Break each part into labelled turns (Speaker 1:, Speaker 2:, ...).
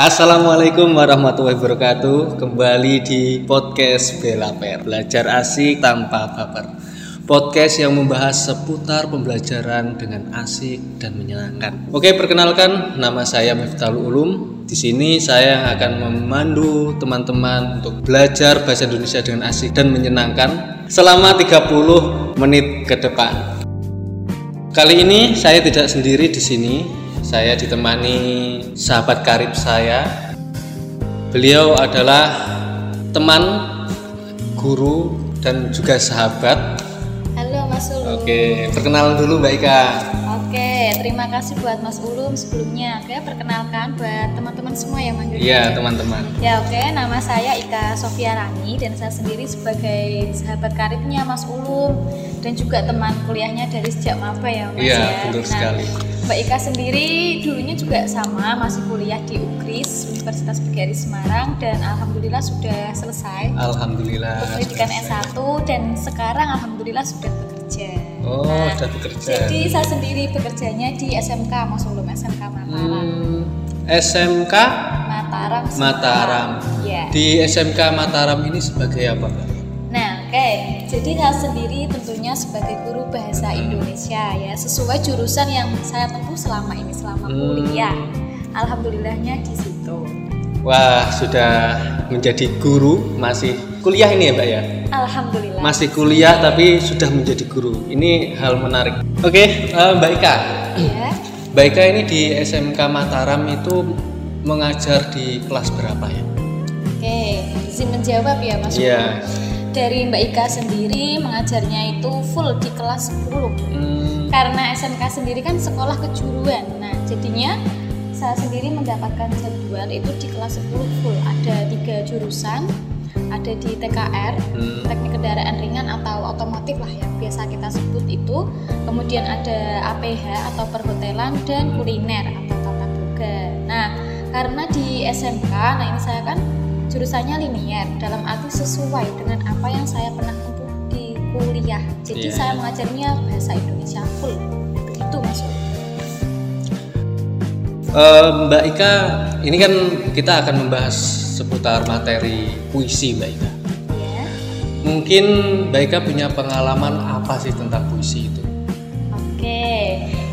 Speaker 1: Assalamualaikum warahmatullahi wabarakatuh. Kembali di podcast Belaper, belajar asik tanpa baper. Podcast yang membahas seputar pembelajaran dengan asik dan menyenangkan. Oke, perkenalkan nama saya Miftahul Ulum. Di sini saya akan memandu teman-teman untuk belajar bahasa Indonesia dengan asik dan menyenangkan selama 30 menit ke depan. Kali ini saya tidak sendiri di sini. Saya ditemani sahabat karib saya. Beliau adalah teman, guru, dan juga sahabat.
Speaker 2: Halo Mas Ulum.
Speaker 1: Oke, perkenalan dulu Mbak Ika.
Speaker 2: Oke, terima kasih buat Mas Ulum sebelumnya. Oke, perkenalkan buat teman-teman semua yang manggil.
Speaker 1: Iya, teman-teman.
Speaker 2: Ya, oke. Nama saya Ika Sofia Rani dan saya sendiri sebagai sahabat karibnya Mas Ulum dan juga teman kuliahnya dari sejak maba ya, Mas
Speaker 1: Iya,
Speaker 2: ya.
Speaker 1: betul sekali.
Speaker 2: Mbak Ika sendiri dulunya juga sama, masih kuliah di UKRIS Universitas PGRI Semarang dan alhamdulillah sudah selesai
Speaker 1: Alhamdulillah.
Speaker 2: pendidikan S1 dan sekarang alhamdulillah sudah bekerja.
Speaker 1: Oh,
Speaker 2: Nah,
Speaker 1: sudah bekerja.
Speaker 2: Jadi saya sendiri bekerjanya di SMK Mas Ulum SMK Mataram.
Speaker 1: Hmm, SMK
Speaker 2: Mataram. Semarang.
Speaker 1: Mataram.
Speaker 2: Iya.
Speaker 1: Di SMK Mataram ini sebagai apa, Mbak?
Speaker 2: Nah, oke. Jadi saya sendiri tentunya sebagai guru bahasa Indonesia ya, sesuai jurusan yang saya tempuh selama ini selama
Speaker 1: Hmm.
Speaker 2: kuliah. Alhamdulillahnya di situ.
Speaker 1: Wah, sudah menjadi guru, masih kuliah ini ya, Mbak ya?
Speaker 2: Alhamdulillah.
Speaker 1: Masih kuliah tapi sudah menjadi guru. Ini hal menarik. Oke, eh, Mbak Ika.
Speaker 2: Ya.
Speaker 1: Mbak Ika ini di SMK Mataram itu mengajar di kelas berapa ya?
Speaker 2: Oke, izin menjawab ya Mas.
Speaker 1: Iya.
Speaker 2: Dari Mbak Ika sendiri mengajarnya itu full di kelas 10.
Speaker 1: Hmm,
Speaker 2: karena SMK sendiri kan sekolah kejuruan. Nah jadinya saya sendiri mendapatkan jadwal itu di kelas 10 full. Ada tiga jurusan ada di TKR
Speaker 1: Hmm.
Speaker 2: teknik kendaraan ringan atau otomotif lah yang biasa kita sebut itu. Kemudian ada APH atau perhotelan dan kuliner atau tata boga. Nah karena di SMK nah ini saya kan jurusannya linier dalam arti sesuai dengan apa yang saya pernah tempuh di kuliah jadi
Speaker 1: Iya,
Speaker 2: saya
Speaker 1: iya.
Speaker 2: mengajarnya bahasa Indonesia full begitu mas Ul.
Speaker 1: eh, Mbak Ika, ini kan kita akan membahas seputar materi puisi, Mbak Ika.
Speaker 2: ya
Speaker 1: Mungkin Mbak Ika punya pengalaman apa sih tentang puisi itu?
Speaker 2: oke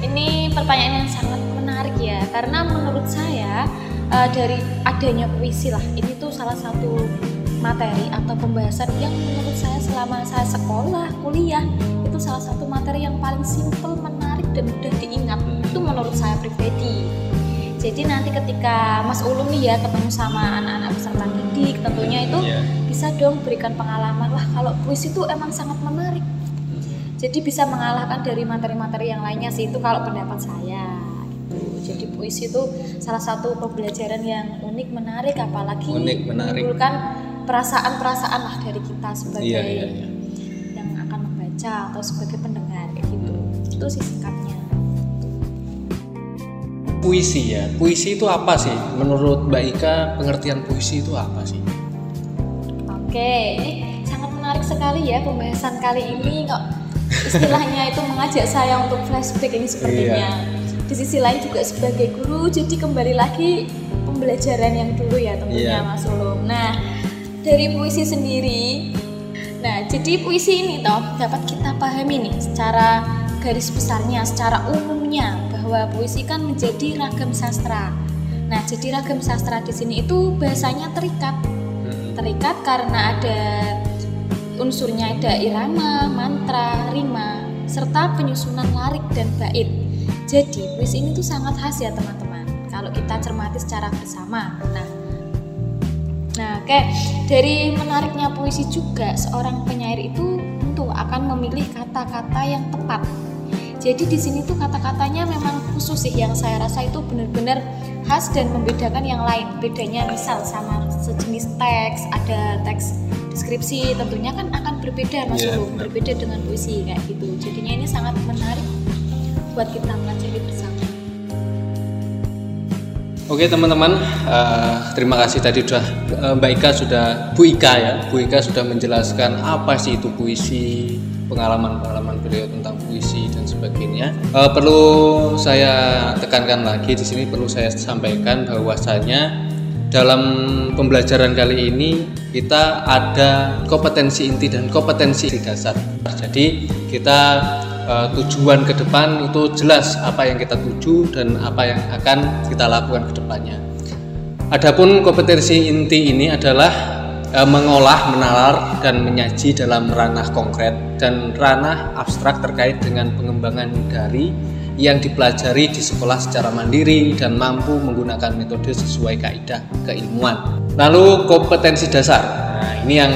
Speaker 2: ini pertanyaan yang sangat menarik ya karena menurut saya eh, dari adanya puisi lah ini tuh salah satu materi atau pembahasan yang menurut saya selama saya sekolah kuliah itu salah satu materi yang paling simple menarik dan mudah diingat. Itu menurut saya pribadi. Jadi nanti ketika Mas Ulum nih ya ketemu sama anak-anak peserta didik tentunya itu
Speaker 1: Iya.
Speaker 2: bisa dong berikan pengalaman wah kalau puisi itu emang sangat menarik. Jadi bisa mengalahkan dari materi-materi yang lainnya sih itu kalau pendapat saya jadi puisi itu salah satu pembelajaran yang unik menarik apalagi
Speaker 1: Unik, menarik.
Speaker 2: menimbulkan perasaan-perasaan lah dari kita sebagai
Speaker 1: Iya, iya, iya.
Speaker 2: yang akan membaca atau sebagai pendengar kayak gitu itu sih singkatnya
Speaker 1: Puisi ya. Puisi itu apa sih? Menurut Mbak Ika, pengertian puisi itu apa sih?
Speaker 2: Oke, ini sangat menarik sekali ya pembahasan kali ini kok istilahnya itu mengajak saya untuk flashback ini sepertinya. Di sisi lain juga sebagai guru, jadi kembali lagi pembelajaran yang dulu ya tentunya
Speaker 1: Iya.
Speaker 2: Mas Ulum. Nah, dari puisi sendiri, nah jadi puisi ini toh dapat kita pahami nih secara garis besarnya, secara umumnya bahwa puisi kan menjadi ragam sastra. Nah, jadi ragam sastra di sini itu bahasanya terikat
Speaker 1: Hmm.
Speaker 2: terikat karena ada unsurnya ada irama, mantra, rima, serta penyusunan larik dan bait. Jadi puisi ini tuh sangat khas ya teman-teman. Kalau kita cermati secara bersama. Nah, nah oke dari menariknya puisi juga seorang penyair itu tentu akan memilih kata-kata yang tepat. Jadi di sini tuh kata-katanya memang khusus sih yang saya rasa itu benar-benar khas dan membedakan yang lain. Bedanya misal sama sejenis teks, ada teks deskripsi tentunya kan akan berbeda Mas
Speaker 1: Iya,
Speaker 2: Ulum,
Speaker 1: benar.
Speaker 2: berbeda dengan puisi kayak gitu. Jadinya ini sangat menarik buat kita pelajari bersama.
Speaker 1: Oke teman-teman, eh, terima kasih tadi sudah eh, Mbak Ika sudah Bu Ika ya, Bu Ika sudah menjelaskan apa sih itu puisi, pengalaman-pengalaman beliau tentang puisi dan sebagainya. Eh, perlu saya tekankan lagi di sini perlu saya sampaikan bahwasanya dalam pembelajaran kali ini kita ada kompetensi inti dan kompetensi dasar. Jadi kita uh, tujuan ke depan itu jelas apa yang kita tuju dan apa yang akan kita lakukan ke depannya. Adapun kompetensi inti ini adalah uh, mengolah, menalar dan menyaji dalam ranah konkret dan ranah abstrak terkait dengan pengembangan dari yang dipelajari di sekolah secara mandiri dan mampu menggunakan metode sesuai kaidah keilmuan. Lalu kompetensi dasar. Nah, ini yang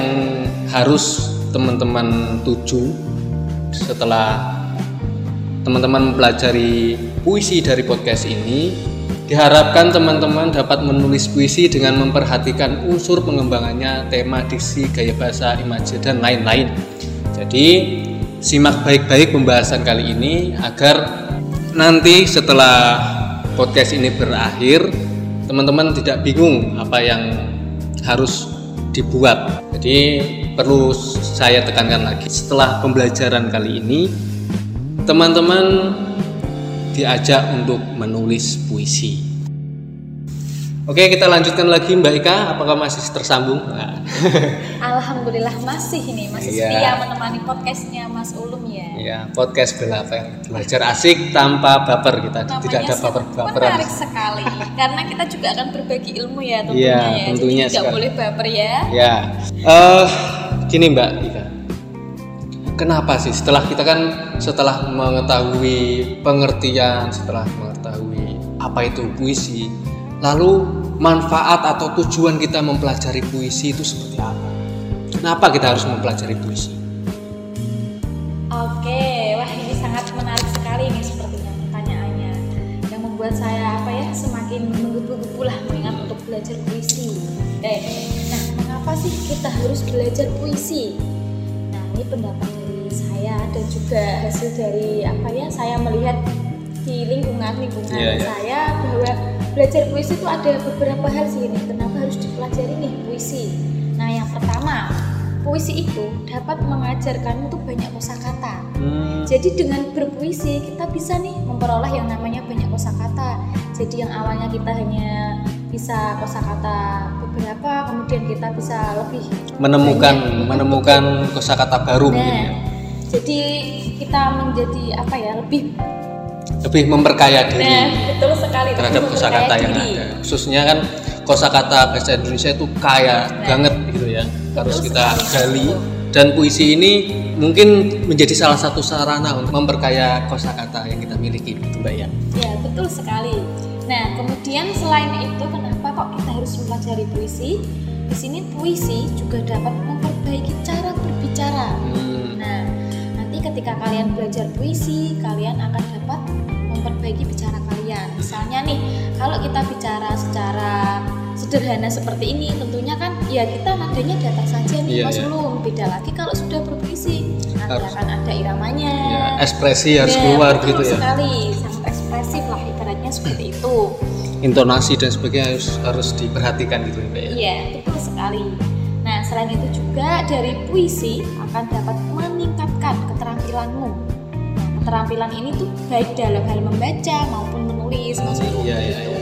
Speaker 1: harus teman-teman tuju setelah teman-teman mempelajari puisi dari podcast ini. Diharapkan teman-teman dapat menulis puisi dengan memperhatikan unsur pengembangannya, tema, diksi, gaya bahasa, imaje, dan lain-lain. Jadi, simak baik-baik pembahasan kali ini agar nanti setelah podcast ini berakhir teman-teman tidak bingung apa yang harus dibuat jadi perlu saya tekankan lagi setelah pembelajaran kali ini teman-teman diajak untuk menulis puisi Oke, kita lanjutkan lagi Mbak Ika. Apakah masih tersambung? Nah.
Speaker 2: Alhamdulillah masih ini, masih yeah. setia menemani podcastnya Mas Ulum ya.
Speaker 1: Iya, podcast Belaper. Belajar asik tanpa baper kita. Namanya Tidak ada baper-baperan.
Speaker 2: Menarik sekali. Karena kita juga akan berbagi ilmu ya tentunya yeah, ya. Tentunya Jadi tidak boleh baper ya.
Speaker 1: Ya. Uh, gini Mbak Ika. Kenapa sih setelah kita kan setelah mengetahui pengertian, setelah mengetahui apa itu puisi, Lalu manfaat atau tujuan kita mempelajari puisi itu seperti apa? Kenapa kita harus mempelajari puisi?
Speaker 2: Oke, wah ini sangat menarik sekali ini sepertinya pertanyaannya yang membuat saya apa ya semakin menggebu-gebu lah mengingat untuk belajar puisi. Eh, nah mengapa sih kita harus belajar puisi? Nah ini pendapat dari saya dan juga hasil dari apa ya saya melihat di lingkungan lingkungan yeah, yeah. saya bahwa belajar puisi itu ada beberapa hal sih ini kenapa harus dipelajari nih puisi nah yang pertama puisi itu dapat mengajarkan untuk banyak kosakata hmm. jadi dengan berpuisi kita bisa nih memperoleh yang namanya banyak kosakata jadi yang awalnya kita hanya bisa kosakata beberapa kemudian kita bisa lebih
Speaker 1: menemukan banyak. menemukan kosakata baru
Speaker 2: nah, ya jadi kita menjadi apa ya lebih
Speaker 1: lebih memperkaya diri
Speaker 2: nah, betul sekali
Speaker 1: terhadap kosakata yang ada. Khususnya kan kosakata bahasa Indonesia itu kaya nah, banget gitu ya harus kita gali. Dan puisi ini mungkin menjadi salah satu sarana untuk memperkaya kosakata yang kita miliki gitu mbak ya
Speaker 2: ya betul sekali. Nah kemudian selain itu kenapa kok kita harus mempelajari puisi? Di sini puisi juga dapat memperbaiki cara berbicara. Hmm. nah ketika kalian belajar puisi kalian akan dapat memperbaiki bicara kalian. Misalnya nih, kalau kita bicara secara sederhana seperti ini, tentunya kan ya kita nadanya datar saja nih yeah, Mas yeah. Beda lagi kalau sudah berpuisi, nanti harus, akan ada iramanya.
Speaker 1: Ya, ekspresi harus ya, keluar gitu ya.
Speaker 2: sekali, sangat ekspresif lah ibaratnya seperti itu.
Speaker 1: Intonasi dan sebagainya harus harus diperhatikan gitu
Speaker 2: ya. Iya, betul sekali. Nah, selain itu juga dari puisi akan dapat meningkatkan keterampilanmu. Keterampilan ini tuh baik dalam hal membaca maupun menulis
Speaker 1: mas iya, iya, iya.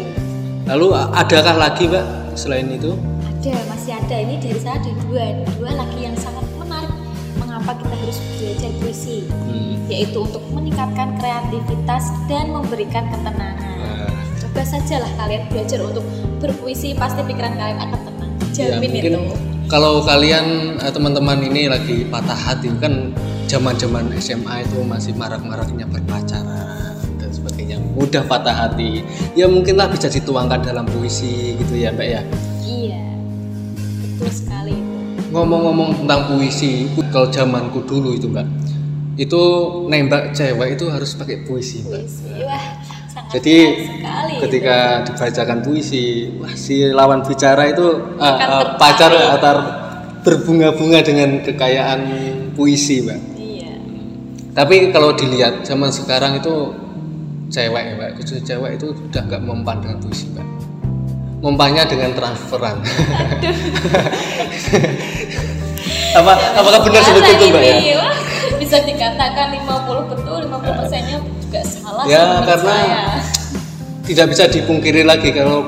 Speaker 1: lalu adakah lagi mbak selain itu?
Speaker 2: Ada masih ada. Ini dari saya ada dua. Dua lagi yang sangat menarik mengapa kita harus belajar puisi. Hmm. yaitu untuk meningkatkan kreativitas dan memberikan ketenangan. Nah. coba saja lah kalian belajar untuk berpuisi pasti pikiran kalian akan tenang.
Speaker 1: Ya, jamin ya, itu. kalau kalian eh, teman-teman ini lagi patah hati kan zaman-zaman SMA itu masih marak-maraknya berpacaran dan sebagainya. Mudah patah hati. Ya mungkinlah bisa dituangkan dalam puisi gitu ya mbak ya?
Speaker 2: Iya. Betul sekali
Speaker 1: ngomong-ngomong tentang puisi kalau zamanku dulu itu mbak itu nembak cewek itu harus pakai puisi mbak. Puisi. Wah, jadi ketika itu. dibacakan puisi wah si lawan bicara itu uh, uh, pacar atau berbunga-bunga dengan kekayaan puisi mbak tapi kalau dilihat zaman sekarang itu cewek ya mbak khusus cewek itu udah nggak mempan dengan puisi mbak mempanya dengan transferan. Apa ya, apakah benar seperti itu mbak ya?
Speaker 2: Bisa dikatakan 50 betul 50 persennya juga salah
Speaker 1: ya karena saya. tidak bisa dipungkiri lagi kalau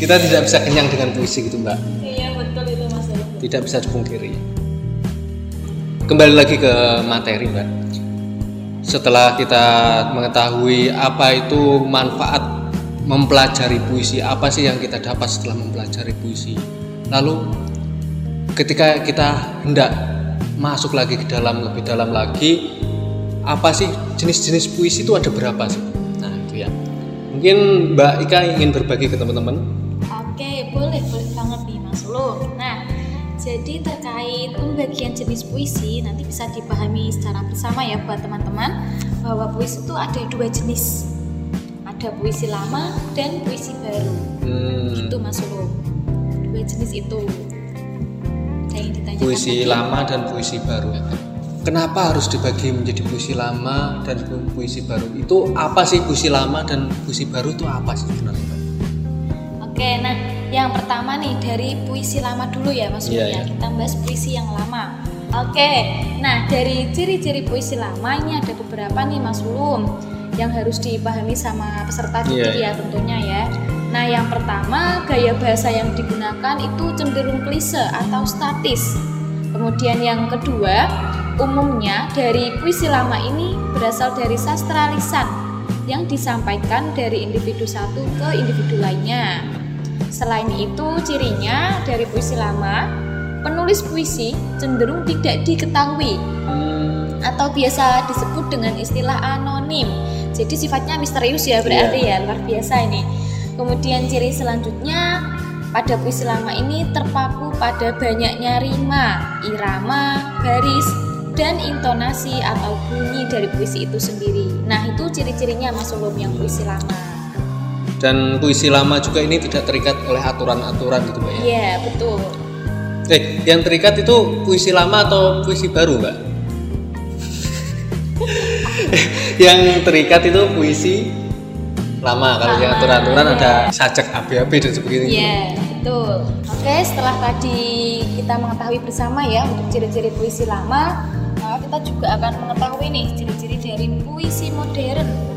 Speaker 1: kita tidak bisa kenyang dengan puisi gitu mbak.
Speaker 2: Iya betul itu mas.
Speaker 1: Tidak bisa dipungkiri. Kembali lagi ke materi mbak setelah kita mengetahui apa itu manfaat mempelajari puisi apa sih yang kita dapat setelah mempelajari puisi? Lalu ketika kita hendak masuk lagi ke dalam lebih dalam lagi apa sih jenis-jenis puisi itu ada berapa sih? Nah itu ya. Mungkin Mbak Ika ingin berbagi ke teman-teman.
Speaker 2: Oke boleh boleh banget nih mas Ulum nah jadi terkait pembagian jenis puisi nanti bisa dipahami secara bersama ya buat teman-teman bahwa puisi itu ada dua jenis. Ada puisi lama dan puisi baru.
Speaker 1: Hmm,
Speaker 2: Itu Mas Ulum. Dua jenis itu.
Speaker 1: Puisi
Speaker 2: tadi?
Speaker 1: lama dan puisi baru kenapa harus dibagi menjadi puisi lama dan pu- puisi baru itu apa sih puisi lama dan puisi baru itu apa sih sebenarnya?
Speaker 2: Oke, nah yang pertama nih dari puisi lama dulu ya Mas Ulum ya.
Speaker 1: iya.
Speaker 2: Kita bahas puisi yang lama. Oke, nah dari ciri-ciri puisi lama ini ada beberapa nih Mas Ulum yang harus dipahami sama peserta didik
Speaker 1: Iya,
Speaker 2: ya tentunya ya. Nah yang pertama gaya bahasa yang digunakan itu cenderung klise atau statis. Kemudian yang kedua umumnya dari puisi lama ini berasal dari sastra lisan yang disampaikan dari individu satu ke individu lainnya. Selain itu, cirinya dari puisi lama, penulis puisi cenderung tidak diketahui
Speaker 1: Hmm,
Speaker 2: atau biasa disebut dengan istilah anonim. Jadi sifatnya misterius ya berarti ya luar biasa ini. Kemudian ciri selanjutnya pada puisi lama ini terpaku pada banyaknya rima, irama, baris, dan intonasi atau bunyi dari puisi itu sendiri. Nah itu ciri-cirinya Mas Ulum yang puisi lama.
Speaker 1: Dan puisi lama juga ini tidak terikat oleh aturan-aturan gitu mbak ya?
Speaker 2: Iya betul.
Speaker 1: eh yang terikat itu puisi lama atau puisi baru mbak? Yang terikat itu puisi lama. Kalau yang aturan-aturan ada sajak ABAB dan sebagainya
Speaker 2: Iya, betul. Oke, setelah tadi kita mengetahui bersama ya untuk ciri-ciri puisi lama, maka kita juga akan mengetahui nih ciri-ciri dari puisi modern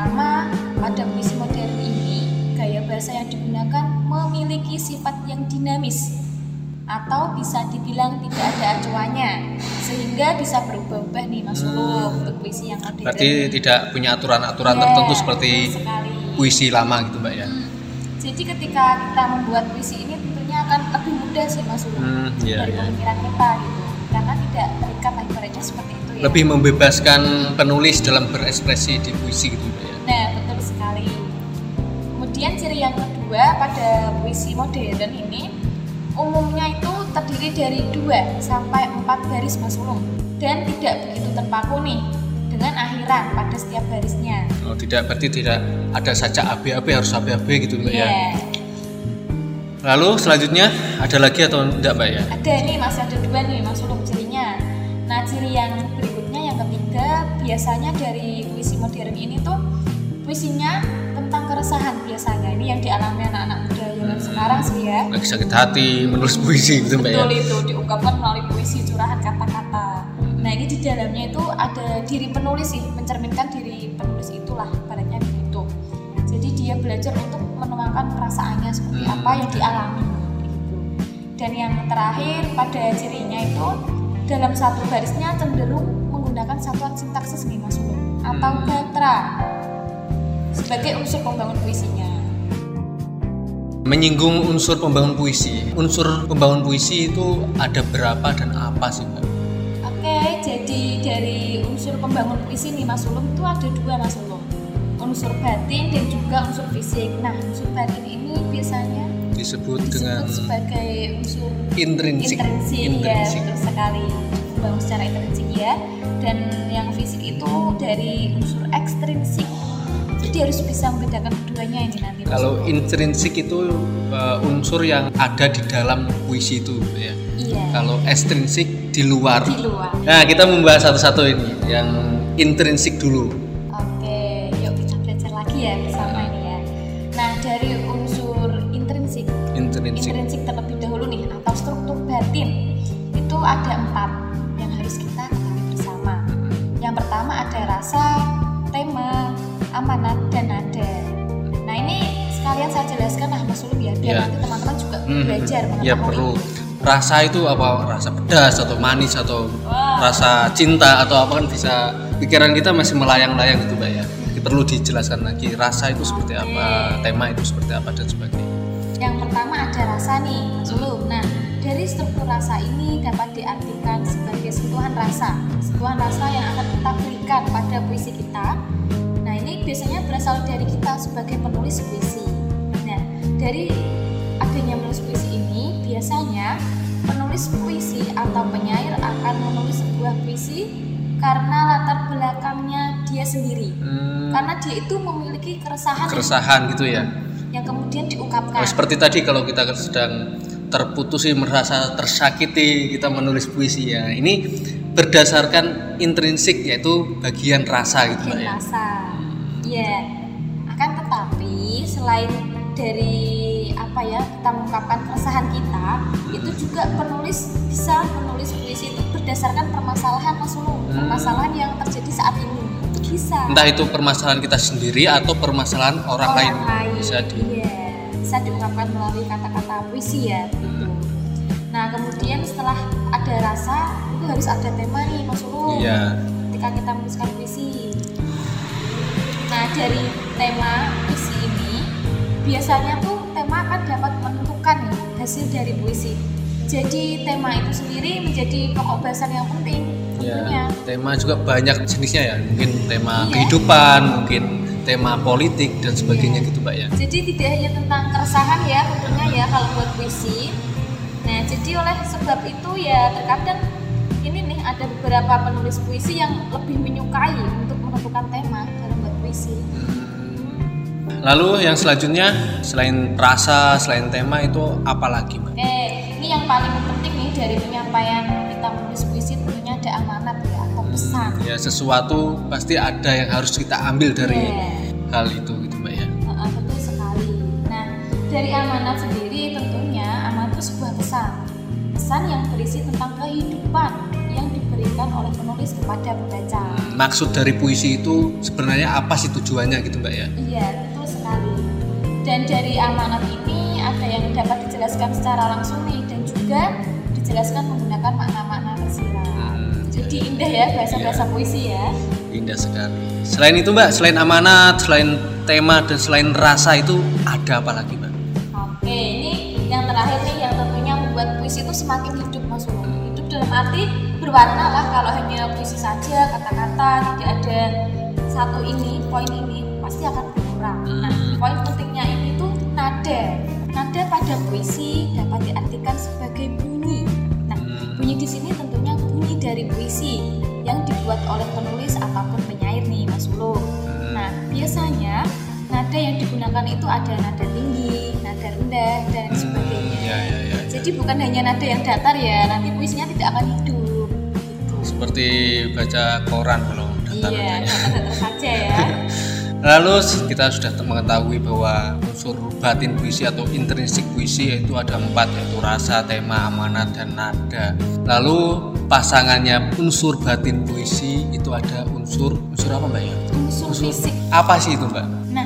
Speaker 2: pertama, pada puisi modern ini, gaya bahasa yang digunakan memiliki sifat yang dinamis atau bisa dibilang tidak ada acuannya sehingga bisa berubah-ubah nih Mas Ulum untuk puisi yang modern.
Speaker 1: berarti tidak punya aturan-aturan
Speaker 2: Iya,
Speaker 1: tertentu seperti
Speaker 2: sekali.
Speaker 1: puisi lama gitu mbak ya
Speaker 2: Jadi ketika kita membuat puisi ini tentunya akan lebih mudah sih Mas Ulum
Speaker 1: Hmm, iya,
Speaker 2: dari
Speaker 1: iya.
Speaker 2: pemikiran kita gitu. Karena tidak terikat ibaratnya seperti itu ya.
Speaker 1: lebih membebaskan penulis dalam berekspresi di puisi gitu mbak ya.
Speaker 2: Kemudian ciri yang kedua pada puisi modern ini umumnya itu terdiri dari dua sampai empat baris Mas Ulum dan tidak begitu terpaku nih dengan akhiran pada setiap barisnya.
Speaker 1: oh tidak berarti tidak ada sajak ABAB harus ABAB gitu mbak ya
Speaker 2: Iya.
Speaker 1: lalu selanjutnya ada lagi atau tidak mbak ya
Speaker 2: Ada nih masih ada dua nih Mas Ulum cirinya. Nah ciri yang berikutnya yang ketiga biasanya dari puisi modern ini tuh puisinya tentang keresahan biasanya ini yang dialami anak-anak muda zaman sekarang sih ya.
Speaker 1: lagi sakit hati menulis puisi gitu mbak ya
Speaker 2: Betul itu diungkapkan melalui puisi curahan kata-kata. Nah ini di dalamnya itu ada diri penulis sih mencerminkan diri penulis itulah baratnya begitu. Jadi dia belajar untuk menuangkan perasaannya seperti
Speaker 1: Hmm.
Speaker 2: apa yang dialami. Dan yang terakhir pada cirinya itu dalam satu barisnya cenderung menggunakan satuan sintaksis nih Mas Ulum atau
Speaker 1: Hmm.
Speaker 2: gatra sebagai unsur pembangun puisinya.
Speaker 1: menyinggung unsur pembangun puisi. Unsur pembangun puisi itu ada berapa dan apa sih mbak?
Speaker 2: Oke, jadi dari unsur pembangun puisi nih Mas Ulum itu ada dua Mas Ulum Unsur batin dan juga unsur fisik. Nah, unsur batin ini biasanya
Speaker 1: disebut
Speaker 2: disebut
Speaker 1: dengan
Speaker 2: sebagai unsur
Speaker 1: intrinsik.
Speaker 2: intrinsik ya,
Speaker 1: Intrinsik.
Speaker 2: betul sekali. Membangun secara intrinsik ya. Dan yang fisik itu dari unsur ekstrinsik Jadi harus bisa membedakan keduanya ini nanti
Speaker 1: kalau intrinsik itu uh, unsur yang ada di dalam puisi itu ya.
Speaker 2: Iya,
Speaker 1: kalau ekstrinsik di luar.
Speaker 2: Di luar.
Speaker 1: Nah kita membahas satu-satu ini yang intrinsik dulu
Speaker 2: belajar ya
Speaker 1: perlu rasa itu apa rasa pedas atau manis atau
Speaker 2: Wah.
Speaker 1: rasa cinta atau apa kan bisa pikiran kita masih melayang-layang gitu mbak ya perlu dijelaskan lagi rasa itu seperti apa tema itu seperti apa dan sebagainya
Speaker 2: Yang pertama ada rasa nih, Mas Ulum. Nah, dari struktur rasa ini dapat diartikan sebagai sentuhan rasa. Sentuhan rasa yang akan kita berikan pada puisi kita. Nah, ini biasanya berasal dari kita sebagai penulis puisi. Nah, dari adanya menulis puisi biasanya penulis puisi atau penyair akan menulis sebuah puisi karena latar belakangnya dia sendiri.
Speaker 1: Hmm,
Speaker 2: Karena dia itu memiliki keresahan
Speaker 1: keresahan gitu ya.
Speaker 2: Yang kemudian diungkapkan.
Speaker 1: Oh, seperti tadi kalau kita sedang terputus sih merasa tersakiti kita menulis puisi ya. Ini berdasarkan intrinsik yaitu bagian rasa gitu ya.
Speaker 2: rasa. Ya, akan tetapi selain dari apa ya kita mengungkapkan keresahan kita, itu juga penulis bisa menulis puisi itu berdasarkan permasalahan Mas Ulu,
Speaker 1: Hmm.
Speaker 2: permasalahan yang terjadi saat ini. Bisa.
Speaker 1: entah itu permasalahan kita sendiri atau permasalahan orang, lain. bisa di
Speaker 2: Iya, bisa diungkapkan melalui kata-kata puisi ya.
Speaker 1: Hmm.
Speaker 2: Nah, kemudian setelah ada rasa, itu harus ada tema nih Mas Ulu.
Speaker 1: iya
Speaker 2: ketika kita menuliskan puisi. Nah, dari tema puisi ini biasanya tuh akan dapat menentukan nih hasil dari puisi. Jadi tema itu sendiri menjadi pokok bahasan yang penting tentunya.
Speaker 1: ya tema juga banyak jenisnya ya mungkin tema
Speaker 2: Iya.
Speaker 1: kehidupan mungkin tema politik dan sebagainya
Speaker 2: Iya.
Speaker 1: gitu mbak ya
Speaker 2: Jadi tidak hanya tentang keresahan ya tentunya ya kalau buat puisi. Nah, jadi oleh sebab itu ya terkadang ini nih ada beberapa penulis puisi yang lebih menyukai untuk menentukan tema dalam buat puisi.
Speaker 1: Lalu yang selanjutnya selain rasa selain tema itu apa lagi mbak
Speaker 2: Oke, ini yang paling penting nih dari penyampaian kita menulis puisi tentunya ada amanat ya atau pesan.
Speaker 1: ya sesuatu pasti ada yang harus kita ambil dari
Speaker 2: Iya.
Speaker 1: hal itu gitu mbak ya
Speaker 2: betul sekali. Nah, dari amanat sendiri tentunya amanat itu sebuah pesan. Pesan yang berisi tentang kehidupan yang diberikan oleh penulis kepada pembaca.
Speaker 1: maksud dari puisi itu sebenarnya apa sih tujuannya gitu mbak ya
Speaker 2: Iya, sekali. Dan dari amanat ini ada yang dapat dijelaskan secara langsung nih dan juga dijelaskan menggunakan makna-makna tersirat.
Speaker 1: Hmm,
Speaker 2: Jadi indah ya bahasa-bahasa
Speaker 1: Iya.
Speaker 2: puisi ya.
Speaker 1: indah sekali selain itu mbak selain amanat selain tema dan selain rasa itu ada apa lagi mbak
Speaker 2: Oke, ini yang terakhir nih yang tentunya membuat puisi itu semakin hidup Mas. Hidup dalam arti berwarna lah kalau hanya puisi saja kata-kata tidak ada satu ini poin ini pasti akan berkurang. Nah, poin ini tuh nada. Nada pada puisi dapat diartikan sebagai bunyi. Nah, bunyi di sini tentunya bunyi dari puisi yang dibuat oleh penulis ataupun penyair nih Mas Ulu. Nah, biasanya nada yang digunakan itu ada nada tinggi, nada rendah, dan sebagainya.
Speaker 1: ya ya ya
Speaker 2: Jadi bukan hanya nada yang datar ya, nanti puisinya tidak akan hidup. Gitu.
Speaker 1: seperti baca koran kalau datar
Speaker 2: Iya,
Speaker 1: ya.
Speaker 2: datar saja ya.
Speaker 1: Lalu kita sudah mengetahui bahwa unsur batin puisi atau intrinsik puisi itu ada empat yaitu rasa, tema, amanat, dan nada. Lalu pasangannya unsur batin puisi itu ada unsur unsur apa mbak ya?
Speaker 2: Unsur fisik.
Speaker 1: Apa sih itu mbak?
Speaker 2: Nah,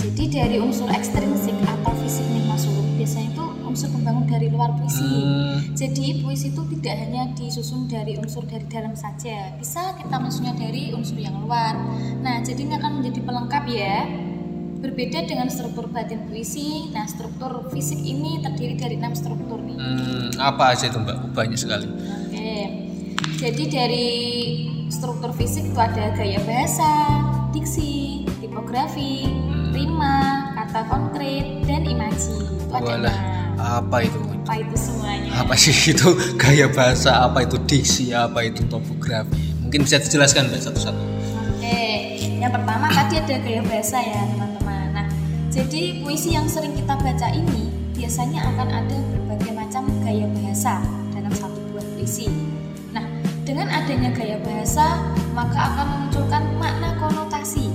Speaker 2: jadi dari unsur ekstrinsik atau fisik nih Mas Ulu, biasanya itu unsur pembangun dari luar puisi.
Speaker 1: Hmm,
Speaker 2: Jadi puisi itu tidak hanya disusun dari unsur dari dalam saja, bisa kita menyusunnya dari unsur yang luar. Nah, jadi ini akan menjadi pelengkap ya. Berbeda dengan struktur batin puisi, nah struktur fisik ini terdiri dari enam struktur nih.
Speaker 1: hmm, apa aja itu mbak? Banyak sekali.
Speaker 2: Oke, jadi dari struktur fisik itu ada gaya bahasa, diksi, tipografi, rima, kata konkret, dan imaji. Itu ada
Speaker 1: Walah, apa itu?
Speaker 2: Apa itu semuanya?
Speaker 1: Apa sih itu gaya bahasa? Apa itu diksi? Apa itu topografi? Mungkin bisa dijelaskan mbak satu-satu.
Speaker 2: Oke, yang pertama tadi ada gaya bahasa ya teman-teman. Nah, jadi puisi yang sering kita baca ini biasanya akan ada berbagai macam gaya bahasa dalam satu buah puisi. Nah, dengan adanya gaya bahasa, maka akan memunculkan makna konotasi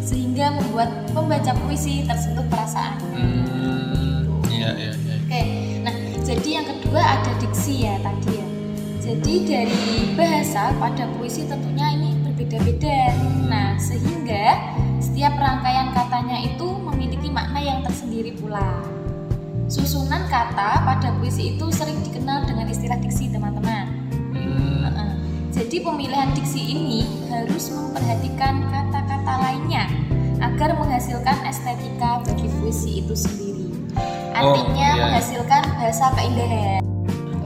Speaker 2: sehingga membuat pembaca puisi tersentuh perasaan.
Speaker 1: Hmm, iya iya iya.
Speaker 2: Jadi yang kedua ada diksi ya tadi ya. Jadi dari bahasa pada puisi tentunya ini berbeda-beda. Nah sehingga setiap rangkaian katanya itu memiliki makna yang tersendiri pula. Susunan kata pada puisi itu sering dikenal dengan istilah diksi, teman-teman.
Speaker 1: Hmm.
Speaker 2: Jadi pemilihan diksi ini harus memperhatikan kata-kata lainnya agar menghasilkan estetika bagi puisi itu sendiri.
Speaker 1: Oh,
Speaker 2: Artinya
Speaker 1: iya.
Speaker 2: Bahasa keindahan.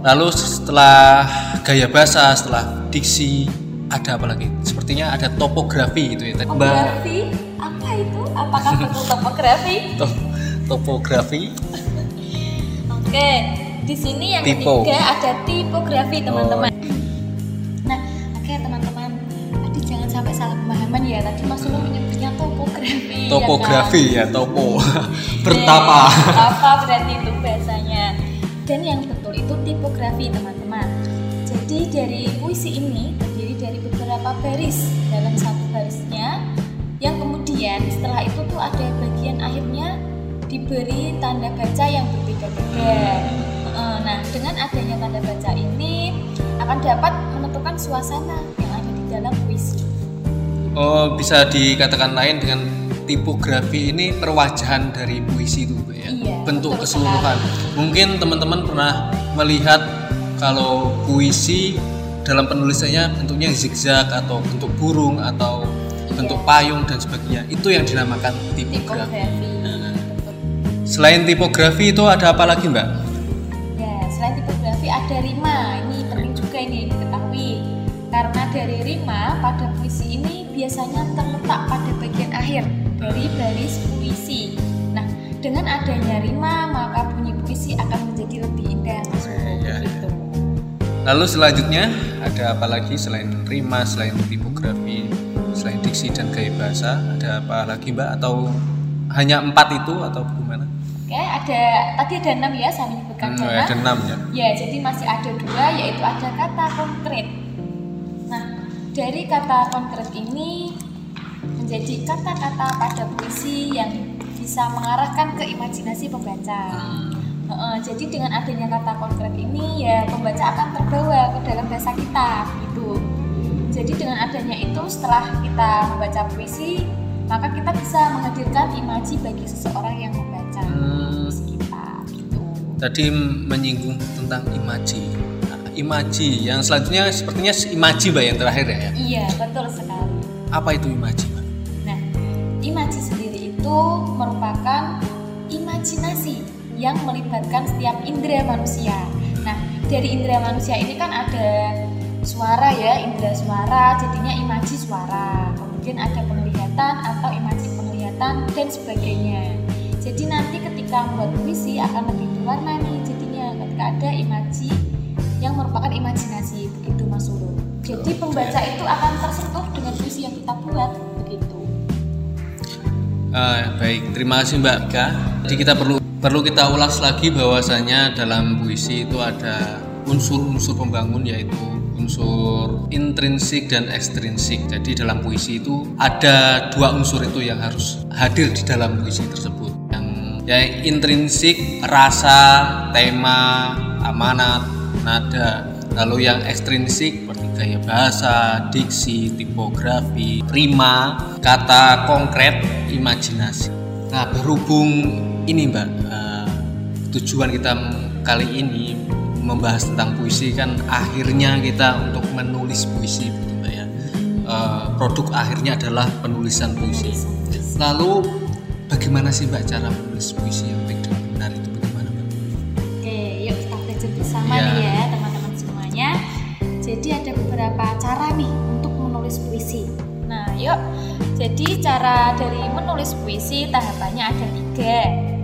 Speaker 1: Lalu setelah gaya bahasa, setelah diksi, ada apa lagi? Sepertinya ada topografi itu ya.
Speaker 2: Topografi apa itu? Apakah betul topografi?
Speaker 1: to- topografi.
Speaker 2: Oke, di sini yang
Speaker 1: Tipo.
Speaker 2: ketiga ada tipografi teman-teman. Nah, oke teman-teman, tadi jangan sampai salah pemahaman ya. Tadi Mas menyebutnya topografi. ya
Speaker 1: Topografi
Speaker 2: kan?
Speaker 1: ya, topo. Bertapa.
Speaker 2: Bertapa berarti itu bahasanya. Dan yang betul itu tipografi teman-teman. Jadi dari puisi ini terdiri dari beberapa baris dalam satu barisnya yang kemudian setelah itu tuh ada bagian akhirnya diberi tanda baca yang berbeda-beda. Eh, Nah, dengan adanya tanda baca ini akan dapat menentukan suasana yang ada di dalam puisi.
Speaker 1: Oh, bisa dikatakan lain dengan tipografi ini perwajahan dari puisi itu, Mbak, ya.
Speaker 2: Iya,
Speaker 1: Bentuk keseluruhan. Mungkin teman-teman pernah melihat kalau puisi dalam penulisannya bentuknya zigzag atau bentuk burung atau
Speaker 2: Iya.
Speaker 1: bentuk payung dan sebagainya. Itu yang dinamakan tipografi.
Speaker 2: Tipografi.
Speaker 1: Nah. Selain tipografi itu ada apa lagi, Mbak?
Speaker 2: Ya, selain tipografi ada rima. Ini penting juga ini diketahui. Karena dari rima pada puisi ini biasanya dari baris puisi. Nah, dengan adanya rima maka bunyi puisi akan menjadi lebih indah. Mas Ulu.
Speaker 1: Iya, iya.
Speaker 2: Begitu.
Speaker 1: Lalu selanjutnya ada apa lagi selain rima, selain tipografi, selain diksi dan gaya bahasa, ada apa lagi Mbak? Atau hanya empat itu atau gimana?
Speaker 2: Oke, ada tadi ada enam ya saya menyebutkan
Speaker 1: Hmm, ada enam ya.
Speaker 2: Ya, jadi masih ada dua yaitu ada kata konkret. Nah, dari kata konkret ini menjadi kata-kata pada puisi yang bisa mengarahkan ke imajinasi pembaca. Heeh, jadi dengan adanya kata konkret ini ya pembaca akan terbawa ke dalam bahasa kita gitu. Jadi dengan adanya itu setelah kita membaca puisi maka kita bisa menghadirkan imaji bagi seseorang yang membaca
Speaker 1: Hmm.
Speaker 2: puisi kita gitu.
Speaker 1: Tadi menyinggung tentang imaji. Nah, imaji yang selanjutnya sepertinya imaji Mbak yang terakhir ya.
Speaker 2: Iya, betul sekali.
Speaker 1: Apa itu imaji
Speaker 2: merupakan imajinasi yang melibatkan setiap indera manusia. Nah, dari indera manusia ini kan ada suara ya, indera suara, jadinya imaji suara. Kemudian ada penglihatan atau imaji penglihatan dan sebagainya. Jadi nanti ketika membuat puisi akan lebih berwarna nih jadinya ketika ada imaji yang merupakan imajinasi begitu Mas. Jadi pembaca itu akan tersentuh dengan puisi yang kita buat
Speaker 1: Ah, baik, terima kasih Mbak Ika. Jadi kita perlu perlu kita ulas lagi bahwasanya dalam puisi itu ada unsur-unsur pembangun yaitu unsur intrinsik dan ekstrinsik. Jadi dalam puisi itu ada dua unsur itu yang harus hadir di dalam puisi tersebut. Yang yang intrinsik rasa, tema, amanat, nada. Lalu yang ekstrinsik seperti gaya bahasa, diksi, tipografi, rima, kata konkret, imajinasi. Nah, berhubung ini Mbak, eh, tujuan kita kali ini membahas tentang puisi kan akhirnya kita untuk menulis puisi begitu Mbak ya. Eh, produk akhirnya adalah penulisan puisi. Lalu bagaimana sih Mbak cara menulis puisi yang baik dan benar itu bagaimana Mbak?
Speaker 2: Oke, yuk kita belajar bersama
Speaker 1: Ya.
Speaker 2: nih ya. Jadi ada beberapa cara nih untuk menulis puisi. Nah, yuk. Jadi cara dari menulis puisi tahapannya ada tiga.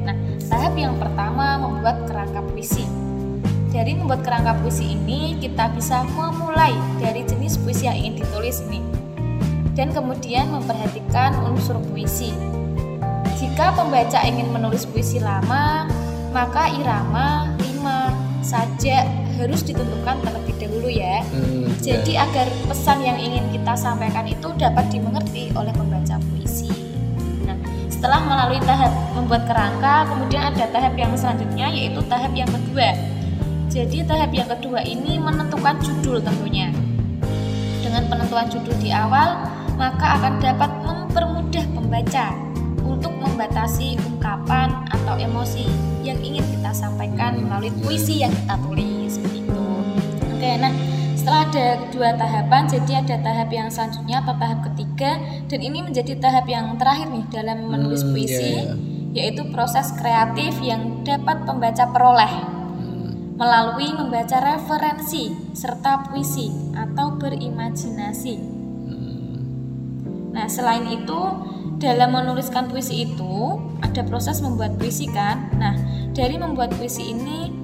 Speaker 2: Nah, tahap yang pertama membuat kerangka puisi. Dari membuat kerangka puisi ini kita bisa memulai dari jenis puisi yang ingin ditulis nih. Dan kemudian memperhatikan unsur puisi. Jika pembaca ingin menulis puisi lama, maka irama, rima, sajak harus ditentukan terlebih dahulu ya. Jadi agar pesan yang ingin kita sampaikan itu dapat dimengerti oleh pembaca puisi. Nah, setelah melalui tahap membuat kerangka, kemudian ada tahap yang selanjutnya yaitu tahap yang kedua. Jadi tahap yang kedua ini menentukan judul tentunya. Dengan penentuan judul di awal, maka akan dapat mempermudah pembaca untuk membatasi ungkapan atau emosi yang ingin kita sampaikan melalui puisi yang kita tulis. Oke, nah setelah ada dua tahapan, jadi ada tahap yang selanjutnya atau tahap ketiga dan ini menjadi tahap yang terakhir nih dalam menulis
Speaker 1: Hmm,
Speaker 2: puisi
Speaker 1: iya, iya.
Speaker 2: yaitu proses kreatif yang dapat pembaca peroleh melalui membaca referensi serta puisi atau berimajinasi. Nah, selain itu, dalam menuliskan puisi itu ada proses membuat puisi kan. Nah, dari membuat puisi ini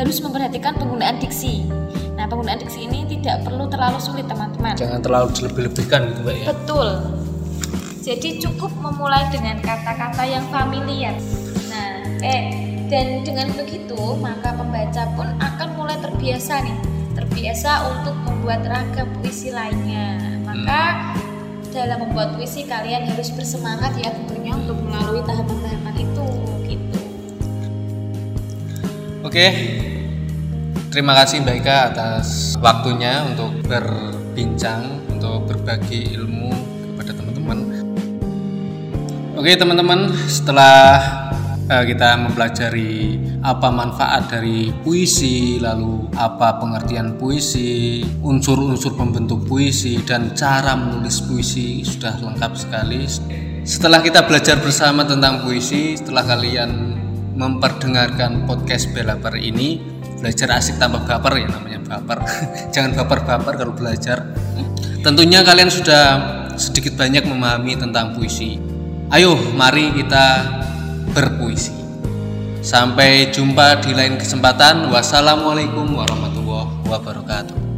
Speaker 2: harus memperhatikan penggunaan diksi. Nah, penggunaan diksi ini tidak perlu terlalu sulit, teman-teman.
Speaker 1: Jangan terlalu dilebih-lebihkan gitu mbak ya.
Speaker 2: Betul. Jadi cukup memulai dengan kata-kata yang familiar. Nah, eh dan dengan begitu maka pembaca pun akan mulai terbiasa nih, terbiasa untuk membuat ragam puisi lainnya. Maka dalam membuat puisi kalian harus bersemangat ya tentunya untuk melalui tahapan-tahapan itu gitu.
Speaker 1: Oke, terima kasih Mbak Ika atas waktunya untuk berbincang, untuk berbagi ilmu kepada teman-teman. Oke teman-teman, setelah eh, kita mempelajari apa manfaat dari puisi, lalu apa pengertian puisi, unsur-unsur pembentuk puisi, dan cara menulis puisi sudah lengkap sekali. Setelah kita belajar bersama tentang puisi, setelah kalian memperdengarkan podcast Belaper ini belajar asik tambah baper ya namanya baper. Jangan baper-baper kalau belajar. Tentunya kalian sudah sedikit banyak memahami tentang puisi. Ayo mari kita berpuisi. Sampai jumpa di lain kesempatan. Wassalamualaikum warahmatullahi wabarakatuh